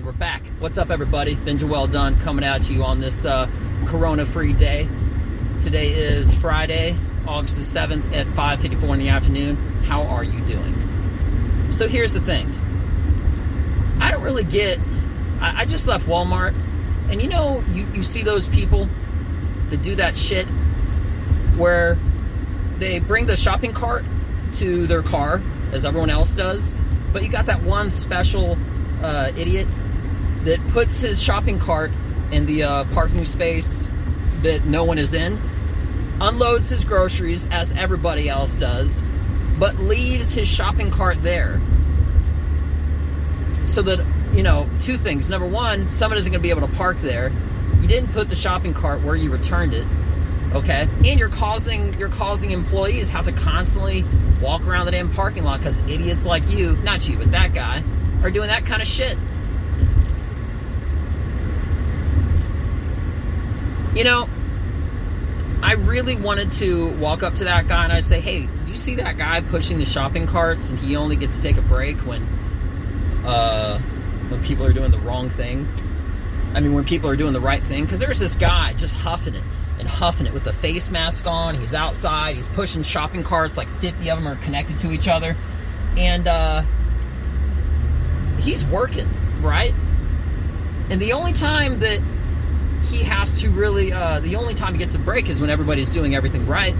And we're back. What's up, everybody? Benja Welldone coming at you on this uh, corona free day. Today is Friday, August the 7th at 5.54 in the afternoon. How are you doing? So here's the thing. I don't really get... I, I just left Walmart, and you know, you, you see those people that do that shit where they bring the shopping cart to their car, as everyone else does, but you got that one special uh, idiot that puts his shopping cart in the uh, parking space that no one is in, unloads his groceries as everybody else does, but leaves his shopping cart there. So that, you know, two things. Number one, someone isn't going to be able to park there. You didn't put the shopping cart where you returned it okay and you're causing you're causing employees have to constantly walk around the damn parking lot because idiots like you not you but that guy are doing that kind of shit you know i really wanted to walk up to that guy and i say hey do you see that guy pushing the shopping carts and he only gets to take a break when uh when people are doing the wrong thing? I mean when people are doing the right thing because there's this guy just huffing it and huffing it with the face mask on. He's outside. He's pushing shopping carts like 50 of them are connected to each other. And uh he's working right? And the only time that he has to really uh, the only time he gets a break is when everybody's doing everything right.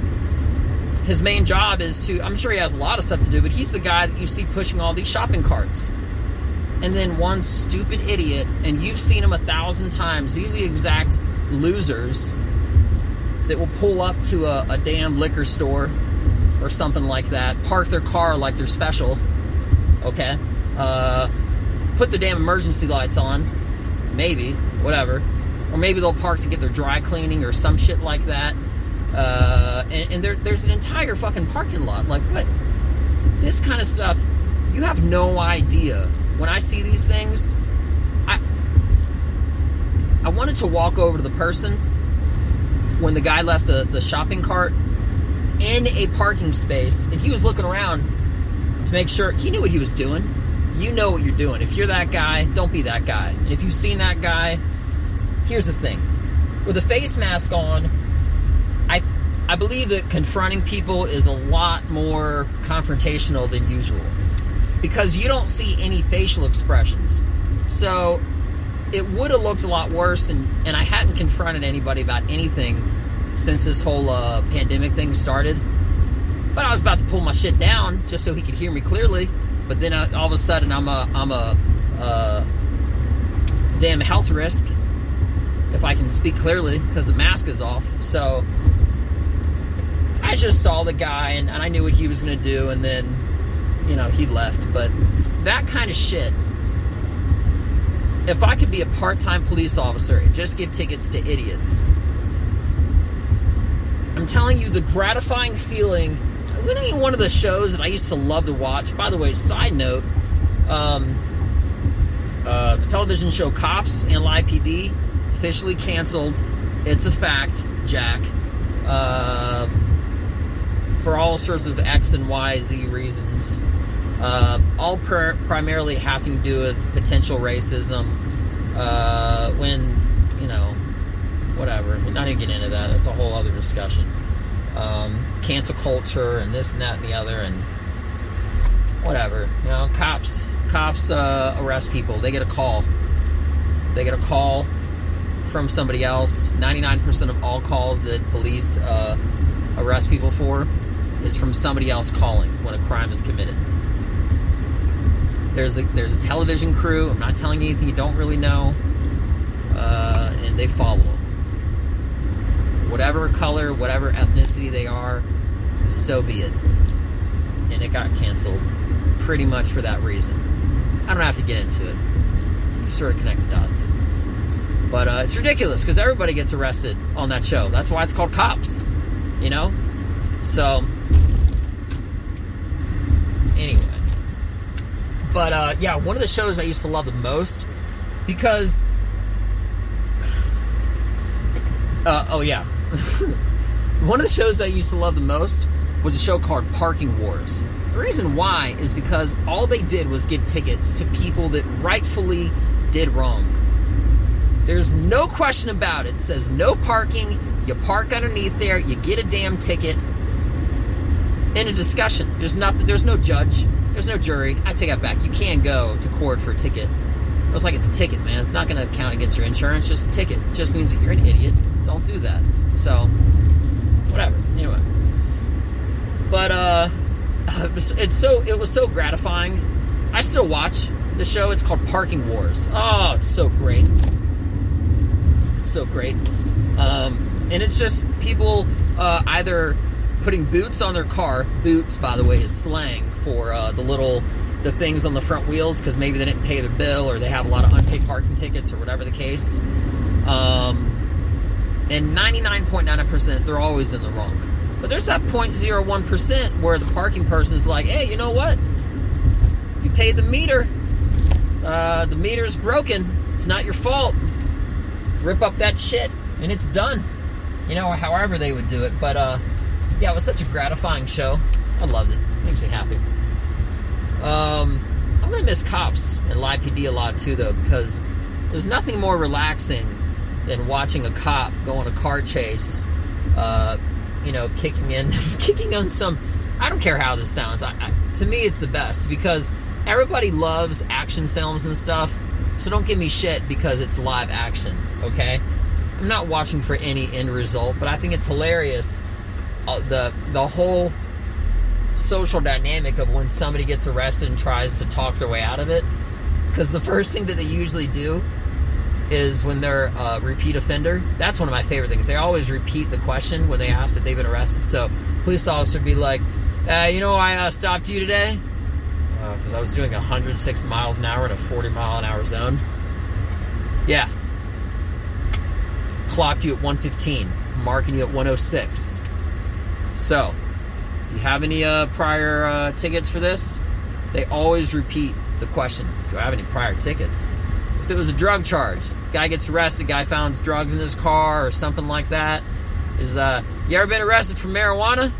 His main job is to i'm sure he has a lot of stuff to do but he's the guy that you see pushing all these shopping carts. And then one stupid idiot and you've seen him a thousand times these the exact losers that will pull up to a, a damn liquor store or something like that park their car like they're special okay? Uh, put the damn emergency lights on maybe whatever or maybe they'll park to get their dry cleaning or some shit like that. Uh, and, and there, there's an entire fucking parking lot. Like, what? This kind of stuff, you have no idea. When I see these things, I I wanted to walk over to the person when the guy left the, the shopping cart in a parking space, and he was looking around to make sure he knew what he was doing. You know what you're doing. If you're that guy, don't be that guy. And if you've seen that guy, here's the thing. With a face mask on i i believe that confronting people is a lot more confrontational than usual. Because you don't see any facial expressions. So it would have looked a lot worse and and i hadn't confronted anybody about anything since this whole uh, pandemic thing started. But i was about to pull my shit down just so he could hear me clearly. But then uh, all of a sudden i'm a i'm a uh, damn health risk if I can speak clearly, because the mask is off. So I just saw the guy and, and I knew what he was going to do, and then, you know, he left. But that kind of shit, if I could be a part time police officer and just give tickets to idiots, I'm telling you, the gratifying feeling. Literally, one of the shows that I used to love to watch. By the way, side note, um, uh, the television show Cops and Live PD officially canceled. It's a fact, Jack. Uh, for all sorts of X and Y, Z reasons. Uh, all primarily having to do with potential racism. Uh, when, you know, whatever. We're not even get into that. That's a whole other discussion. Um, cancel culture and this and that and the other and whatever. You know, cops cops uh, arrest people. They get a call. They get a call from somebody else. 99% of all calls that police uh, arrest people for is from somebody else calling when a crime is committed. There's a, there's a television crew. I'm not telling you anything you don't really know. Uh, and they follow them. Whatever color, whatever ethnicity they are, so be it. And it got canceled pretty much for that reason. I don't have to get into it. You sort of connect the dots. But uh, it's ridiculous because everybody gets arrested on that show. That's why it's called Cops, you know? So, anyway. But uh, yeah, one of the shows I used to love the most because. Uh, oh, yeah. one of the shows I used to love the most was a show called Parking Wars. The reason why is because all they did was give tickets to people that rightfully did wrong. There's no question about it. It says no parking. You park underneath there. You get a damn ticket. In a discussion, there's nothing. There's no judge. There's no jury. I take that back. You can go to court for a ticket. It was like it's a ticket, man. It's not going to count against your insurance. Just a ticket. It just means that you're an idiot. Don't do that. So, whatever. Anyway, but uh, it's so it was so gratifying. I still watch the show. It's called Parking Wars. Oh, it's so great. So great. Um, and it's just people uh, either putting boots on their car. Boots, by the way, is slang for uh, the little the things on the front wheels because maybe they didn't pay their bill or they have a lot of unpaid parking tickets or whatever the case. Um, and 99.9% they're always in the wrong. But there's that 0.01% where the parking person is like, hey, you know what? You paid the meter. Uh, the meter's broken. It's not your fault. Rip up that shit and it's done. You know, however they would do it. But uh, yeah, it was such a gratifying show. I loved it. Makes me happy. Um, I'm gonna miss cops and live PD a lot too, though, because there's nothing more relaxing than watching a cop go on a car chase. Uh, you know, kicking in, kicking on some. I don't care how this sounds. I, I, to me, it's the best because everybody loves action films and stuff. So don't give me shit because it's live action. Okay, I'm not watching for any end result, but I think it's hilarious. Uh, the the whole social dynamic of when somebody gets arrested and tries to talk their way out of it. Because the first thing that they usually do is when they're a repeat offender. That's one of my favorite things. They always repeat the question when they ask that they've been arrested. So, police officer would be like, uh, "You know, I uh, stopped you today because uh, I was doing 106 miles an hour in a 40 mile an hour zone. Yeah, clocked you at 115, marking you at 106. So, do you have any uh, prior uh, tickets for this? They always repeat the question Do I have any prior tickets? If it was a drug charge, guy gets arrested, guy found drugs in his car or something like that. Is uh, you ever been arrested for marijuana?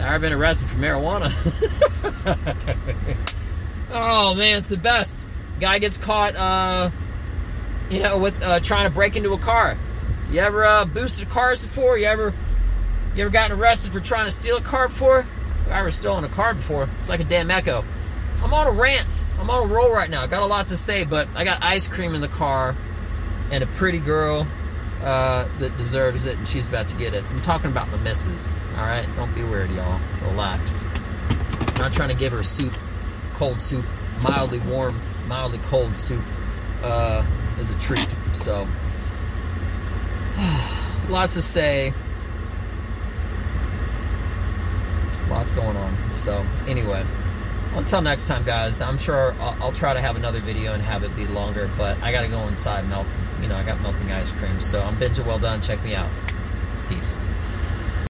I ever been arrested for marijuana. oh man, it's the best. Guy gets caught, uh, you know, with uh, trying to break into a car. You ever uh, boosted cars before? You ever you ever gotten arrested for trying to steal a car before? I've ever stolen a car before. It's like a damn echo. I'm on a rant. I'm on a roll right now. I got a lot to say, but I got ice cream in the car and a pretty girl uh, that deserves it, and she's about to get it. I'm talking about my missus. All right, don't be weird, y'all. Relax. I'm not trying to give her soup, cold soup, mildly warm, mildly cold soup uh, as a treat. So, lots to say. lots going on. So, anyway, until next time, guys, I'm sure I'll, I'll, try to have another video and have it be longer, but I got to go inside melt. You know, I got melting ice cream. So, I'm Benja Welldone. Check me out. Peace.